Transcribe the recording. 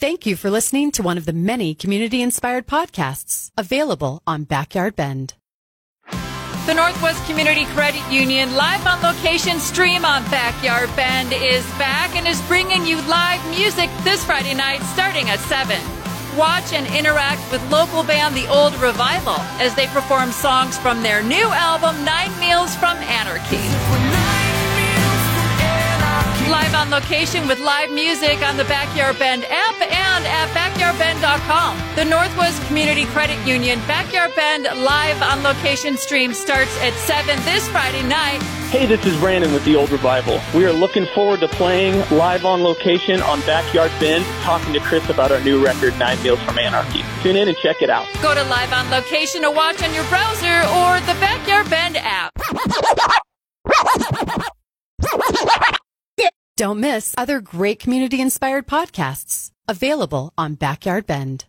Thank you for listening to one of the many community inspired podcasts available on Backyard Bend. The Northwest Community Credit Union live on location stream on Backyard Bend is back and is bringing you live music this Friday night starting at 7. Watch and interact with local band The Old Revival as they perform songs from their new album Nine Meals from Anarchy. Live on location with live music on the Backyard Bend app and at backyardbend.com. The Northwest Community Credit Union Backyard Bend live on location stream starts at 7 this Friday night. Hey, this is Brandon with the Old Revival. We are looking forward to playing live on location on Backyard Bend, talking to Chris about our new record, Nine Meals from Anarchy. Tune in and check it out. Go to live on location to watch on your browser or the Backyard Bend app. Don't miss other great community inspired podcasts available on Backyard Bend.